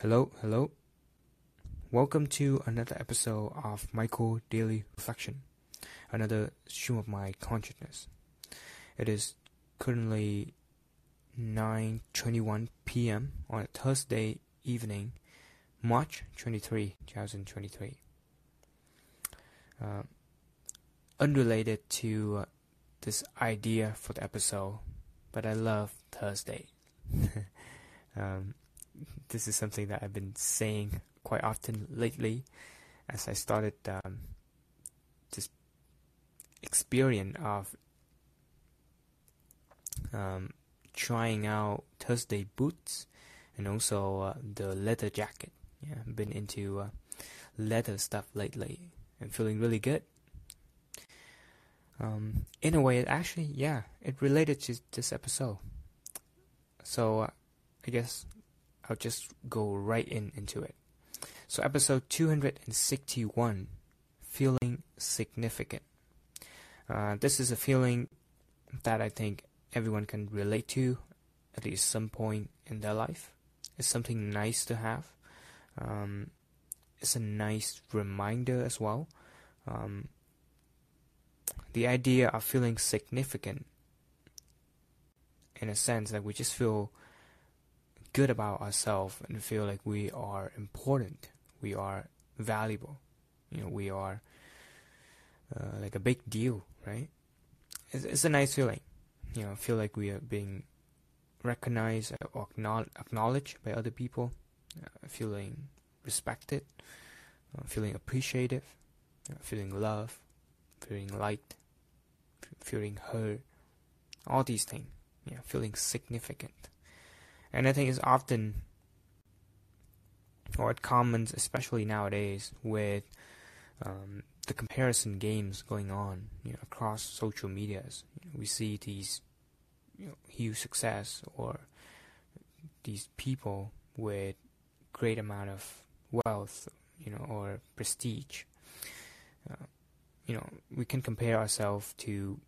Hello, hello. Welcome to another episode of Michael Daily Reflection, another stream of my consciousness. It is currently 9:21 p.m. on a Thursday evening, March 23, 2023. Uh, unrelated to uh, this idea for the episode, but I love Thursday. um, this is something that I've been saying quite often lately as I started um, this experience of um, trying out Thursday boots and also uh, the leather jacket. Yeah, I've been into uh, leather stuff lately and feeling really good. Um, in a way, it actually, yeah, it related to this episode. So uh, I guess I'll just go right in into it. So episode 261, feeling significant. Uh, this is a feeling that I think everyone can relate to at least some point in their life. It's something nice to have. Um, it's a nice reminder as well. Um, the idea of feeling significant in a sense that we just feel good about ourselves and feel like we are important, we are valuable, you know, we are uh, like a big deal, right? It's, it's a nice feeling, you know, feel like we are being recognized or acknowledged by other people, uh, feeling respected, uh, feeling appreciative, feeling love, feeling liked, feeling heard, all these things, yeah, feeling significant. And I think it's often, or it commons, especially nowadays, with um, the comparison games going on you know, across social medias. You know, we see these you know, huge success or these people with great amount of wealth, you know, or prestige. Uh, you know, we can compare ourselves to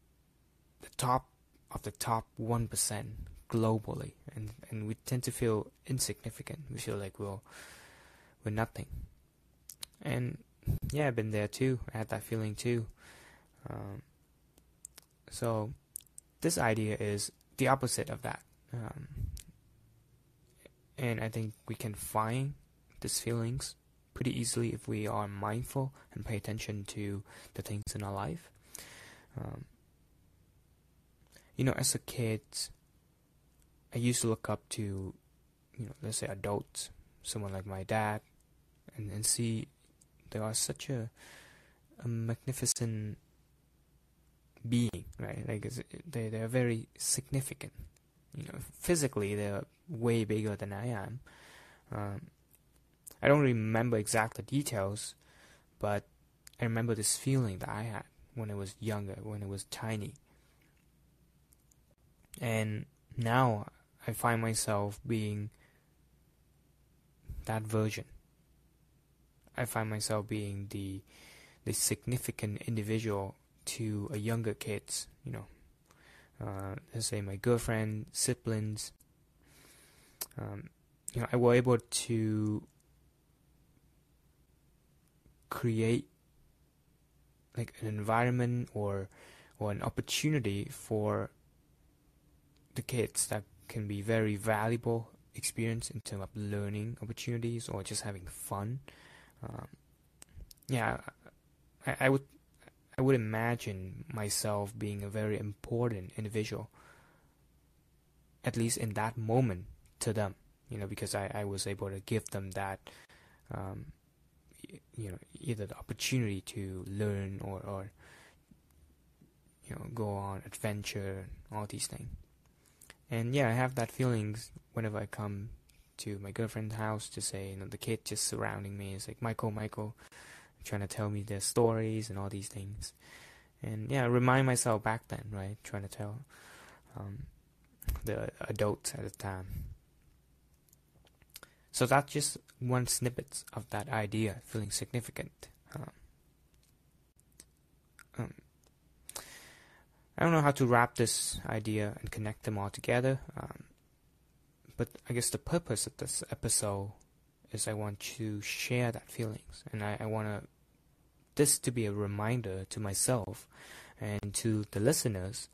the top of the top one percent globally, and and we tend to feel insignificant. We feel like we're we're nothing. And yeah, I've been there too. I had that feeling too. Um, so this idea is the opposite of that. Um, and I think we can find these feelings pretty easily if we are mindful and pay attention to the things in our life. Um, you know, as a kid, I used to look up to, you know, let's say adults, someone like my dad, and, and see they are such a, a magnificent being, right? Like they they are very significant. You know, physically they're way bigger than I am. Um, I don't remember exact the details, but I remember this feeling that I had when I was younger, when I was tiny. And now I find myself being that version. I find myself being the the significant individual to a younger kids, you know. Uh, let's say my girlfriend, siblings. Um, you know, I was able to create like an environment or or an opportunity for the kids that can be very valuable experience in terms of learning opportunities or just having fun. Um, yeah, I, I would I would imagine myself being a very important individual, at least in that moment to them, you know, because I, I was able to give them that, um, you know, either the opportunity to learn or, or, you know, go on adventure, all these things. And yeah, I have that feeling whenever I come to my girlfriend's house to say, you know, the kid just surrounding me is like, Michael, Michael, trying to tell me their stories and all these things. And yeah, remind myself back then, right? Trying to tell um, the adults at the time. So that's just one snippet of that idea, feeling significant. Um, I don't know how to wrap this idea and connect them all together. Um, but I guess the purpose of this episode is I want to share that feelings, and I, I want to this to be a reminder to myself and to the listeners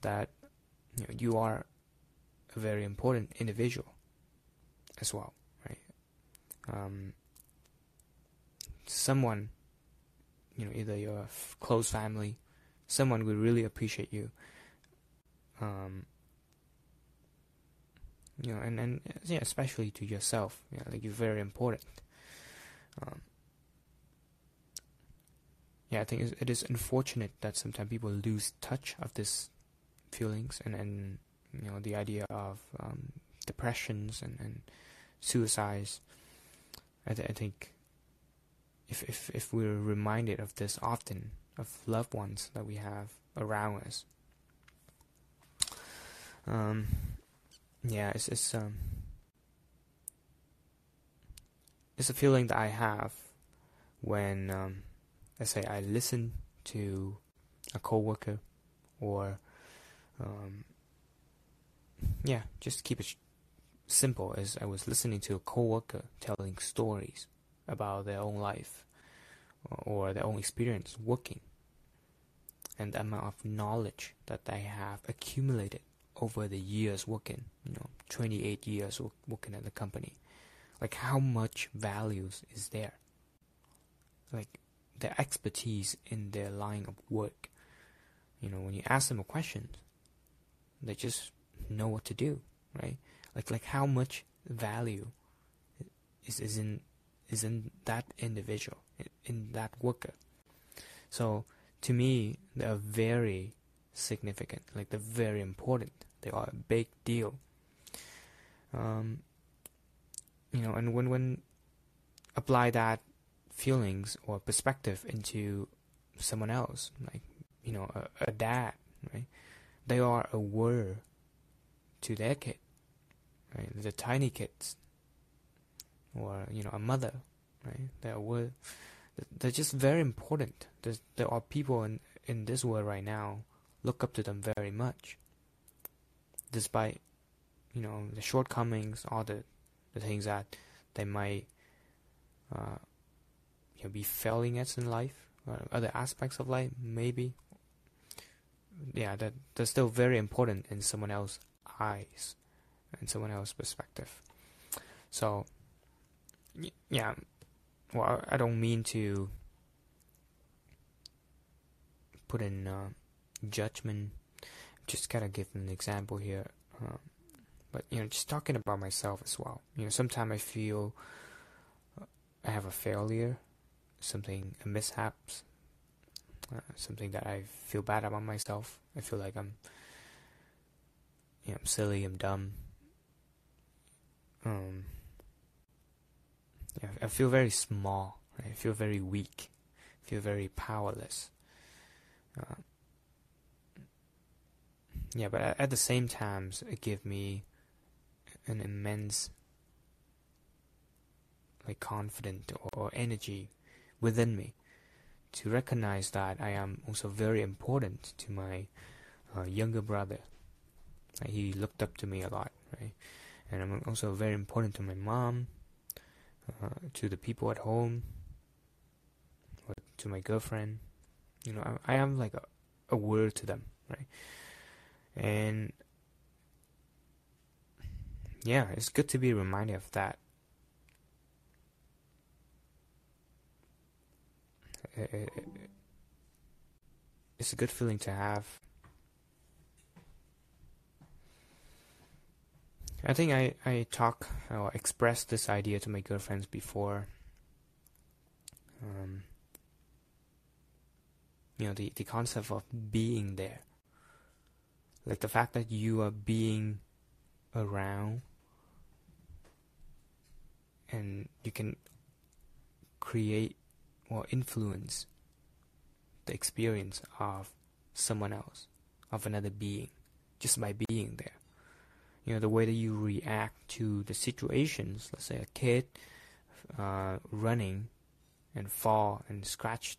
that you, know, you are a very important individual as well, right? Um, someone, you know, either your close family, someone will really appreciate you. Um, you know, and, and yeah, especially to yourself, you know, like you're very important. Um, yeah, I think it is unfortunate that sometimes people lose touch of this feelings and, and you know the idea of um, depressions and, and suicides. I, th- I think if, if if we're reminded of this often of loved ones that we have around us, um, yeah, it's it's um, it's a feeling that I have when um, let's say I listen to a coworker or um, yeah, just keep it simple as I was listening to a coworker telling stories about their own life or their own experience working and the amount of knowledge that they have accumulated over the years working, you know, 28 years working at the company. Like how much values is there? Like their expertise in their line of work. You know, when you ask them a question, they just know what to do, right? Like like how much value is is in is in that individual, in that worker. So to me, they are very significant. Like they're very important. They are a big deal. Um, you know, and when when apply that feelings or perspective into someone else, like you know a, a dad, right? They are a aware to their kid, right? The tiny kids, or you know a mother, right? They're aware. They're just very important. There's, there are people in in this world right now look up to them very much, despite you know the shortcomings, all the the things that they might uh, you know, be failing at in life, other aspects of life, maybe. Yeah, that they're still very important in someone else's eyes, in someone else's perspective. So, yeah, well, I don't mean to put in uh, judgment. Just gotta give an example here. Uh, but you know, just talking about myself as well. You know, sometimes I feel uh, I have a failure something a mishaps, uh, something that I feel bad about myself. I feel like I'm, you know, I'm silly, I'm dumb. Um, yeah, I feel very small. Right? I feel very weak. I feel very powerless. Uh, yeah, but at the same time, it gives me an immense like confidence or, energy within me to recognize that I am also very important to my uh, younger brother. Uh, he looked up to me a lot, right? And I'm also very important to my mom, uh, to the people at home, to my girlfriend. You know, I, I am like a, a word to them, right? And yeah, it's good to be reminded of that. it's a good feeling to have. I think I, I talk or express this idea to my girlfriends before. Um, you know, the, the concept of being there. Like the fact that you are being around and you can create or influence the experience of someone else, of another being, just by being there. You know, the way that you react to the situations, let's say a kid uh, running and fall and scratch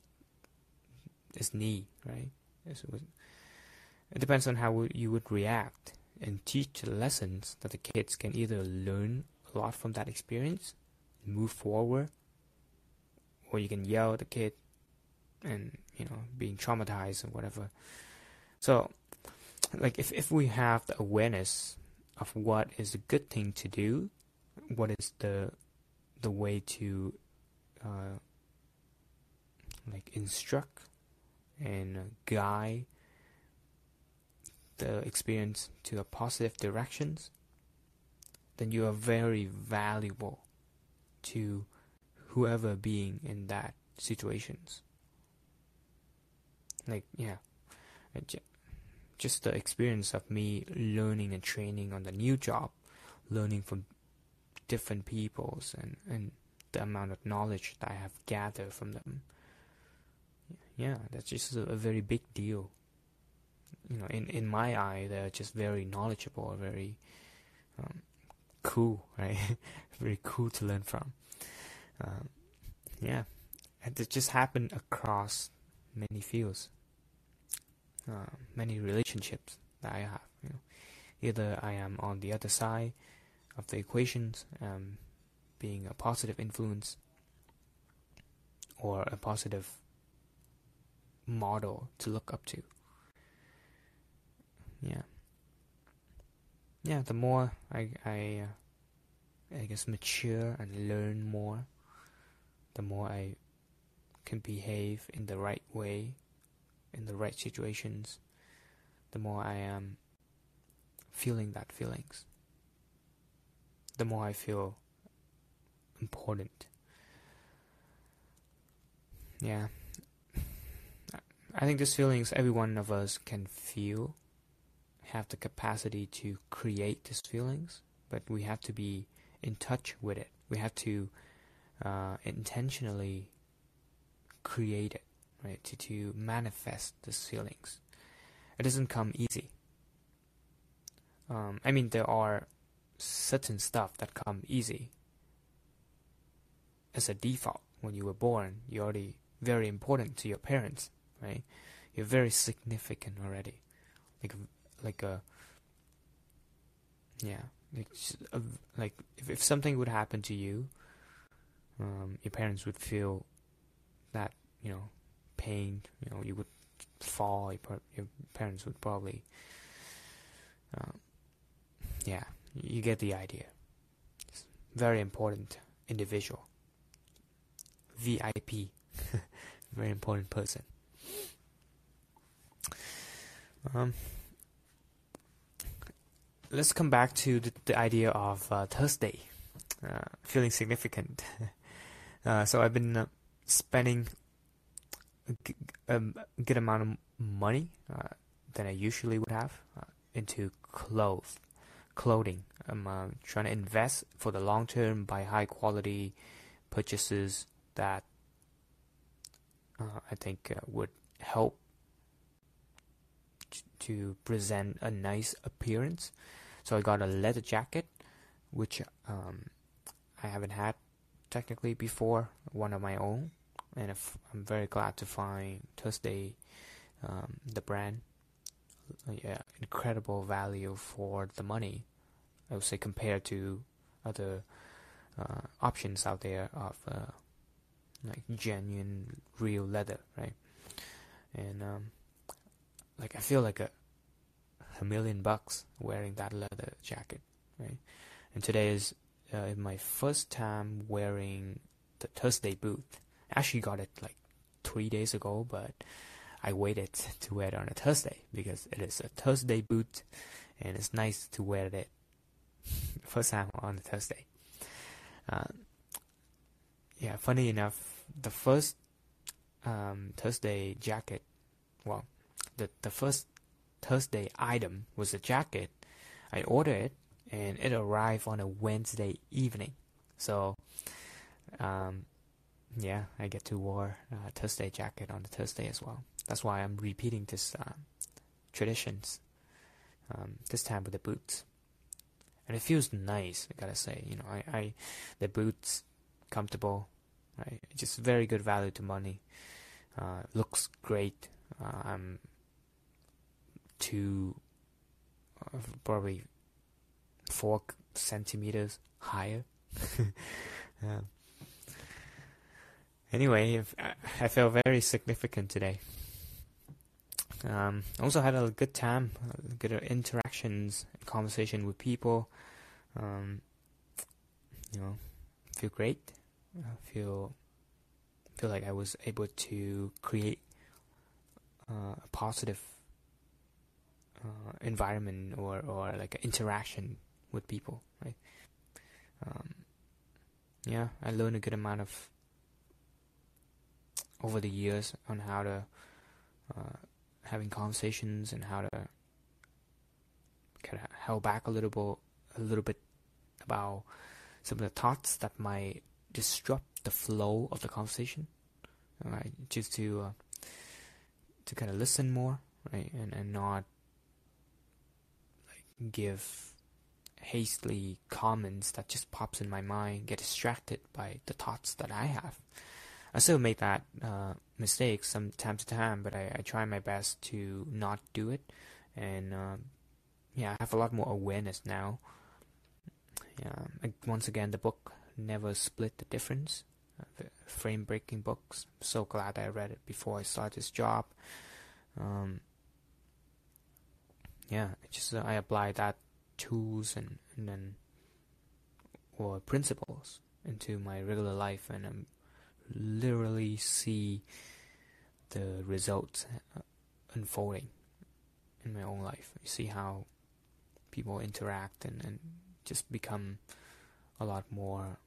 his knee, right? It depends on how you would react and teach lessons that the kids can either learn a lot from that experience move forward, or you can yell at the kid and you know being traumatized or whatever. So, like if if we have the awareness of what is a good thing to do, what is the the way to uh, like instruct and guide the experience to a positive directions, then you are very valuable to whoever being in that situations. Like yeah, uh, just the experience of me learning and training on the new job, learning from different peoples and and the amount of knowledge that I have gathered from them. Yeah, that's just a, a very big deal. You know, in in my eye, they're just very knowledgeable, very um, cool, right? very cool to learn from. Um, yeah, and it just happened across many fields, uh, many relationships that I have. You know, either I am on the other side of the equations, um, being a positive influence or a positive model to look up to. Yeah. Yeah, the more I I uh, I guess mature and learn more, the more I can behave in the right way, in the right situations, the more I am feeling that feelings. The more I feel important. Yeah. I think these feelings every one of us can feel, have the capacity to create these feelings, but we have to be in touch with it. We have to uh, intentionally create it, right? To, to manifest these feelings. It doesn't come easy. Um, I mean, there are certain stuff that come easy, as a default when you were born. You're already very important to your parents, right? You're very significant already, like like a yeah, like a, like if if something would happen to you, um, your parents would feel that you know pain. You know, you would fall. Your, your parents would probably, um, yeah, you get the idea. It's very important individual. VIP. Very important person. Um, let's come back to the, the idea of uh, Thursday, uh, feeling significant. uh, so I've been uh, spending a, g- a good amount of money uh, than I usually would have uh, into clothes, clothing. I'm trying to invest for the long term, by high quality purchases that I think would help to present a nice appearance. So I got a leather jacket, which um, I haven't had technically before, one of my own, and I'm very glad to find Thursday, um, the brand, yeah, incredible value for the money. I would say compared to other uh, options out there of uh, like genuine real leather right and um, like I feel like a a million bucks wearing that leather jacket right? And today is uh, my first time wearing the Thursday boot I actually got it like three days ago but I waited to wear it on a Thursday because it is a Thursday boot and it's nice to wear it first time on a Thursday. Uh, yeah, funny enough, the first um, Thursday jacket, well, the the first Thursday item was a jacket. I ordered it, and it arrived on a Wednesday evening. So, um, yeah, I get to wear a Thursday jacket on the Thursday as well. That's why I'm repeating this uh, traditions. Um, this time with the boots, and it feels nice. I gotta say, you know, I, I the boots comfortable, right? Just very good value to money. Uh, looks great. Uh, I'm two, uh, probably four centimeters higher Uh, anyway, I felt very significant today. Um, also had a good time, good interactions, conversation with people. Um, you know, feel great. I feel feel like I was able to create uh, a positive uh, environment or or like interaction with people, right? Um, yeah, I learned a good amount of over the years on how to uh, having conversations and how to kind of held back a little bit, a little bit about some of the thoughts that might disrupt the flow of the conversation. Right, just to uh, to kind of listen more, right, and and not give hastily comments that just pops in my mind, get distracted by the thoughts that I have. I still make that uh, mistake from time to time, but I, I, try my best to not do it. And uh, yeah, I have a lot more awareness now. Yeah, once again, the book never split the difference. Uh, the frame breaking books. I'm so glad I read it before I started this job. Um, yeah, just uh, I apply that tools and, and then or principles into my regular life, and I'm literally see the results uh, unfolding in my own life. You see how people interact and, and just become a lot more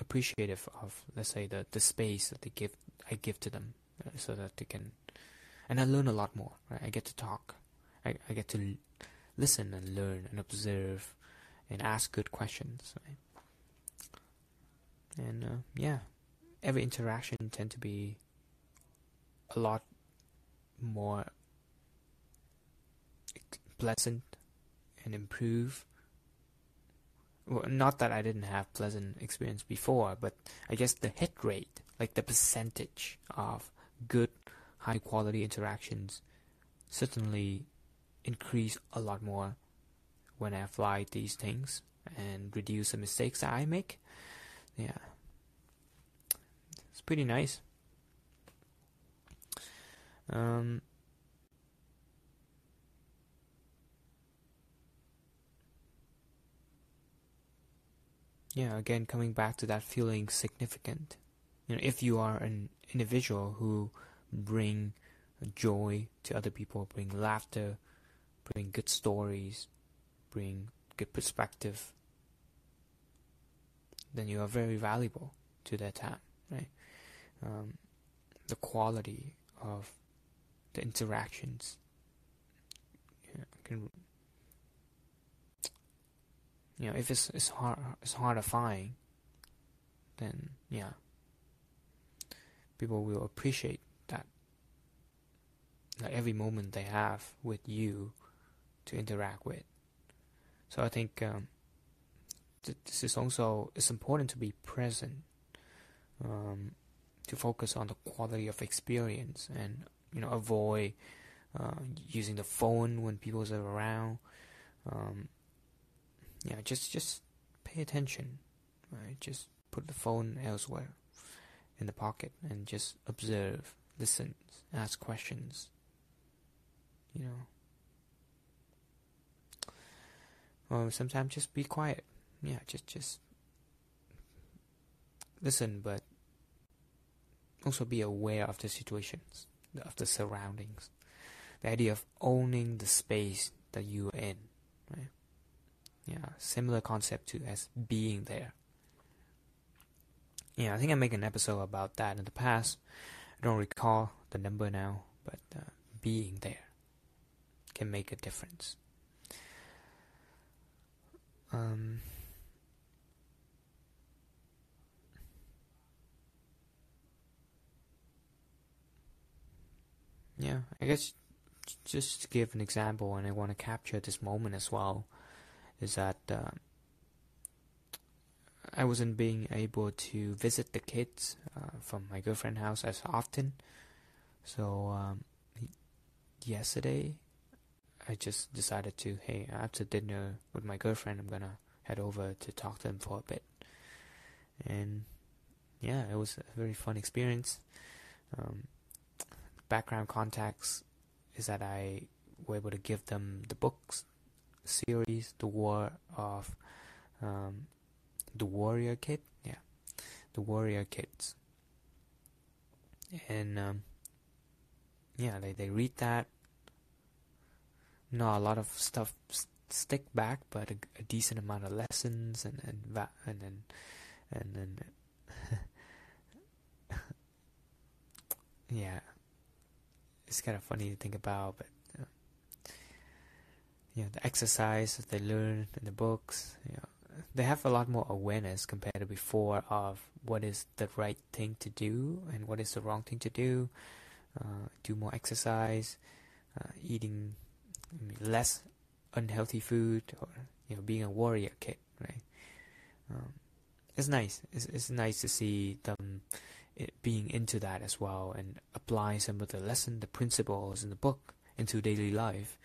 appreciative of, let's say, the, the space that they give I give to them, uh, so that they can, and I learn a lot more. Right? I get to talk, I, I get to listen and learn and observe, and ask good questions. Right? and uh, yeah, every interaction tend to be a lot more pleasant and improve. Well, not that I didn't have pleasant experience before, but I guess the hit rate, like the percentage of good, high quality interactions, certainly increase a lot more when I fly these things and reduce the mistakes that I make. Yeah. It's pretty nice. Um, yeah, again, coming back to that feeling significant. You know, if you are an individual who bring joy to other people, bring laughter, bring good stories, bring good perspective, then you are very valuable to that time, right? Um, the quality of the interactions can, you know, if it's it's hard it's hard to find, then yeah, people will appreciate that. Like every moment they have with you to interact with. So I think um, this is also it's important to be present um, to focus on the quality of experience and you know avoid uh, using the phone when people are around. Um, yeah just just pay attention right? Just put the phone elsewhere in the pocket and just observe listen ask questions you know or sometimes just be quiet yeah, just just listen, but also be aware of the situations, of the surroundings. The idea of owning the space that you're in, right? Yeah, similar concept to as being there. Yeah, I think I made an episode about that in the past. I don't recall the number now, but uh, being there can make a difference. Um, Yeah, I guess just to give an example, and I want to capture this moment as well, is that uh, I wasn't being able to visit the kids uh, from my girlfriend's house as often. So um, yesterday, I just decided to, hey, after dinner with my girlfriend, I'm gonna head over to talk to them for a bit. and yeah, it was a very fun experience. Um, background contacts is that I were able to give them the books series, The War of um, the Warrior Kid, yeah, the Warrior Kids, and um, yeah, they they read that. Not a lot of stuff stick back, but a, a decent amount of lessons and and va- and then and then yeah, it's kind of funny to think about, but uh, you know, the exercise that they learn in the books, you know, they have a lot more awareness compared to before of what is the right thing to do and what is the wrong thing to do. Uh, do more exercise, uh, eating less unhealthy food, or you know, being a warrior kid, right? Um, it's nice. It's, it's nice to see them being into that as well and apply some of the lesson, the principles in the book into daily life.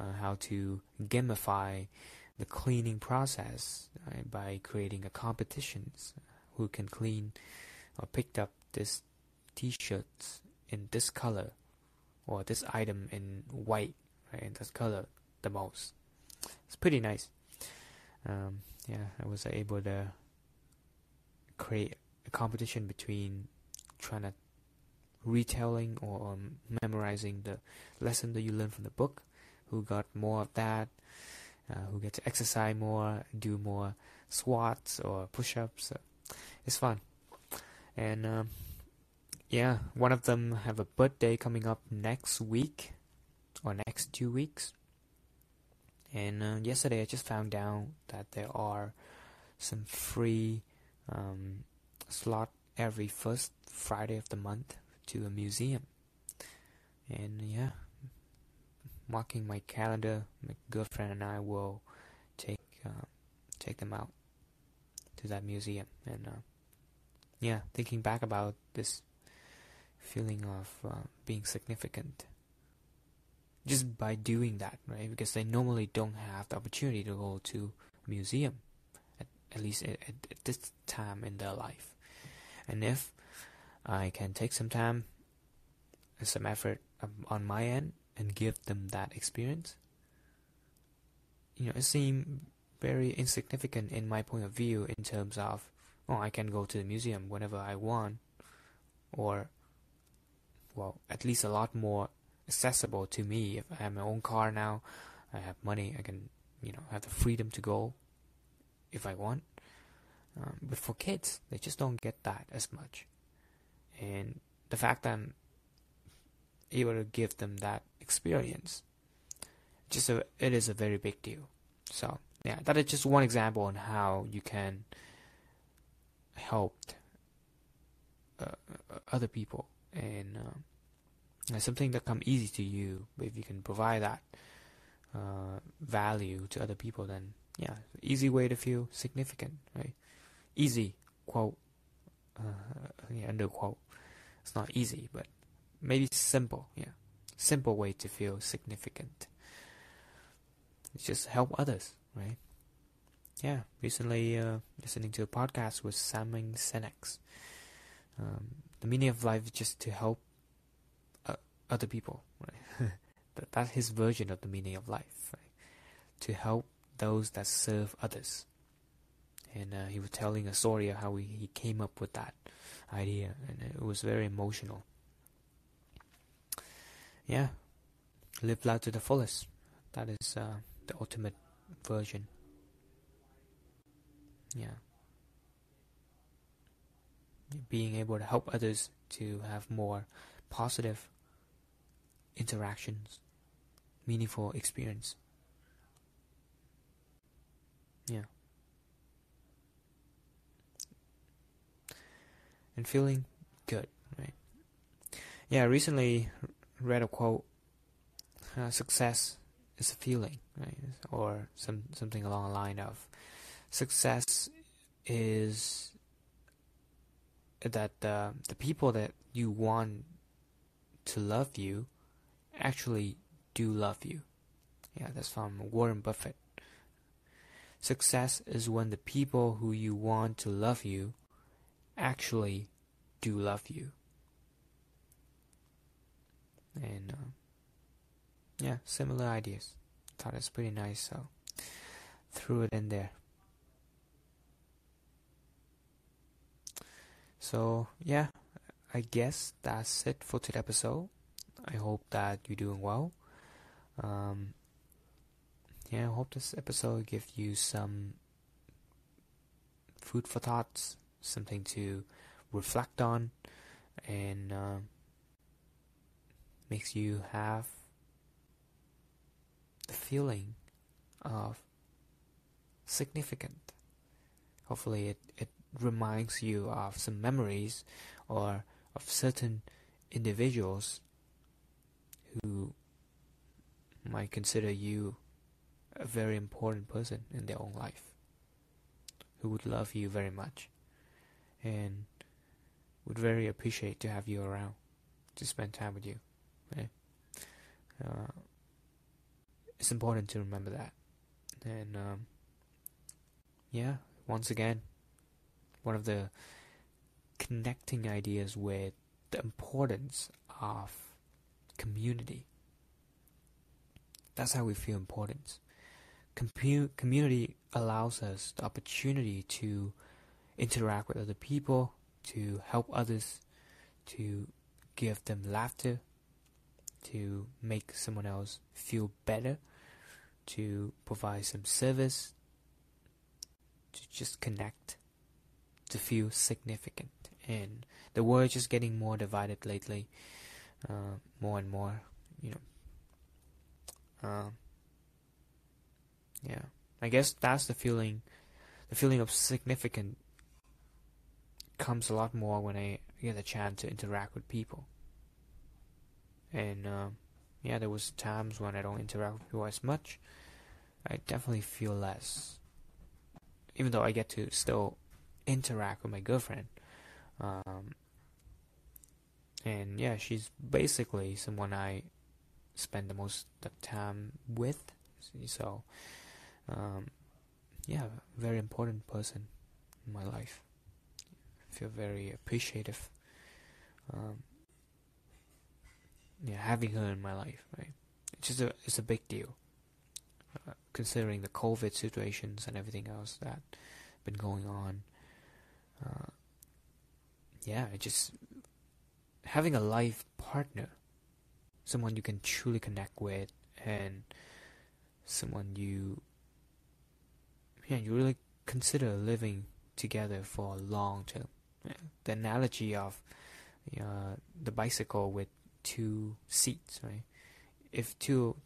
Uh, how to gamify the cleaning process right, by creating a competitions who can clean or picked up this t-shirts in this color or this item in white in this color the most. It's pretty nice. Um, yeah I was able to create a competition between trying to retelling or um, memorizing the lesson that you learn from the book who got more of that uh, who get to exercise more do more squats or push-ups. It's fun. And um, yeah one of them have a birthday coming up next week or next two weeks and uh, yesterday I just found out that there are some free um, slot every first Friday of the month to a museum. And yeah, marking my calendar, my girlfriend and I will take uh, take them out to that museum. And uh, yeah, thinking back about this feeling of uh, being significant just by doing that, right? Because they normally don't have the opportunity to go to a museum, at, at least at, at this time in their life. And if I can take some time and some effort um, on my end and give them that experience, you know, it seems very insignificant in my point of view in terms of, oh, I can go to the museum whenever I want, or, well, at least a lot more accessible to me. If I have my own car now, I have money, I can, you know, have the freedom to go if I want. Um, but for kids, they just don't get that as much. And the fact that I'm able to give them that experience, just a, it is a very big deal. So yeah, that is just one example on how you can help uh, other people and something that come easy to you. If you can provide that uh, value to other people, then yeah, easy way to feel significant, right? easy quote uh, yeah, under quote it's not easy but maybe simple yeah simple way to feel significant it's just help others right yeah recently uh, listening to a podcast with Simon Sinek um, the meaning of life is just to help other people right that, that's his version of the meaning of life right? to help those that serve others and uh, he was telling a story of how he, he came up with that idea, and it was very emotional. Yeah, live life to the fullest. That is uh, the ultimate version. Yeah. Being able to help others to have more positive interactions, meaningful experience. Yeah. and feeling good, right? Yeah, I recently read a quote: uh, "Success is a feeling," right? Or some something along the line of, "Success is that the the people that you want to love you actually do love you." Yeah, that's from Warren Buffett. Success is when the people who you want to love you actually do love you. And uh, yeah, similar ideas. Thought it's pretty nice, so threw it in there. So yeah, I guess that's it for today's episode. I hope that you're doing well. Um, yeah, I hope this episode gives you some food for thoughts, something to reflect on, and uh, makes you have the feeling of significant. Hopefully, it, it reminds you of some memories or of certain individuals who might consider you a very important person in their own life, who would love you very much and would very appreciate to have you around to spend time with you. Uh, it's important to remember that. And um, yeah, once again, one of the connecting ideas with the importance of community. That's how we feel important. Compu- community allows us the opportunity to interact with other people, to help others, to give them laughter, to make someone else feel better, to provide some service, to just connect, to feel significant. And the world is just getting more divided lately, uh, more and more, you know. Uh, yeah, I guess that's the feeling. The feeling of significant comes a lot more when I get a chance to interact with people. And uh, yeah, there was times when I don't interact with people as much. I definitely feel less, even though I get to still interact with my girlfriend. Um, and yeah, she's basically someone I spend the most time with. So, um, yeah, very important person in my life. I feel very appreciative. Um, yeah, having her in my life, right? It's just a it's a big deal, uh, considering the COVID situations and everything else that been going on. Uh, yeah, I just having a life partner, someone you can truly connect with, and someone you, yeah, you really consider living together for a long term. The analogy of uh, the bicycle with two seats, right? If two,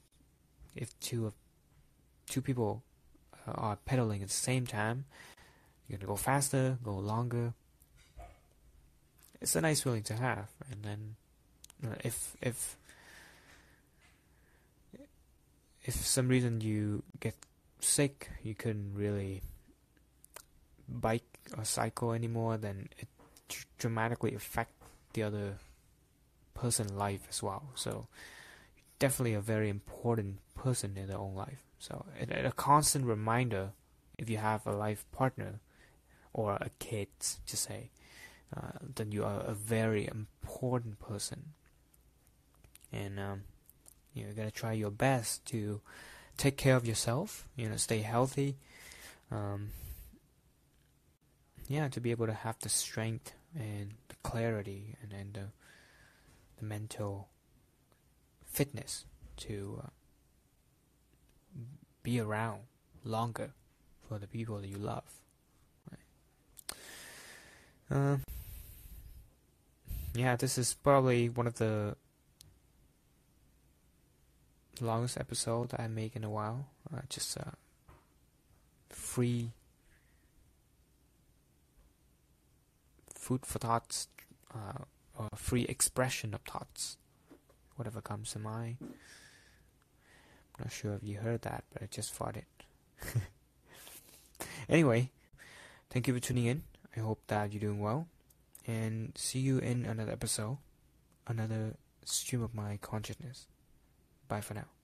if two two people uh, are pedaling at the same time, you're gonna go faster, go longer. It's a nice feeling to have, and then if if if some reason you get sick, you couldn't really bike or cycle anymore, then it dramatically affect the other person life as well. So definitely a very important person in their own life. So a constant reminder if you have a life partner or a kid to say, uh, then you are a very important person. And um, you know, gotta try your best to take care of yourself. You know, stay healthy. Um, yeah, to be able to have the strength and the clarity and, and the the mental fitness to uh, be around longer for the people that you love. Uh, yeah, this is probably one of the longest episode I make in a while. Uh, just uh, free food for thoughts, uh, or free expression of thoughts, whatever comes to mind. I'm not sure if you heard that, but I just thought it. anyway, thank you for tuning in. I hope that you're doing well. And see you in another episode, another stream of my consciousness. Bye for now.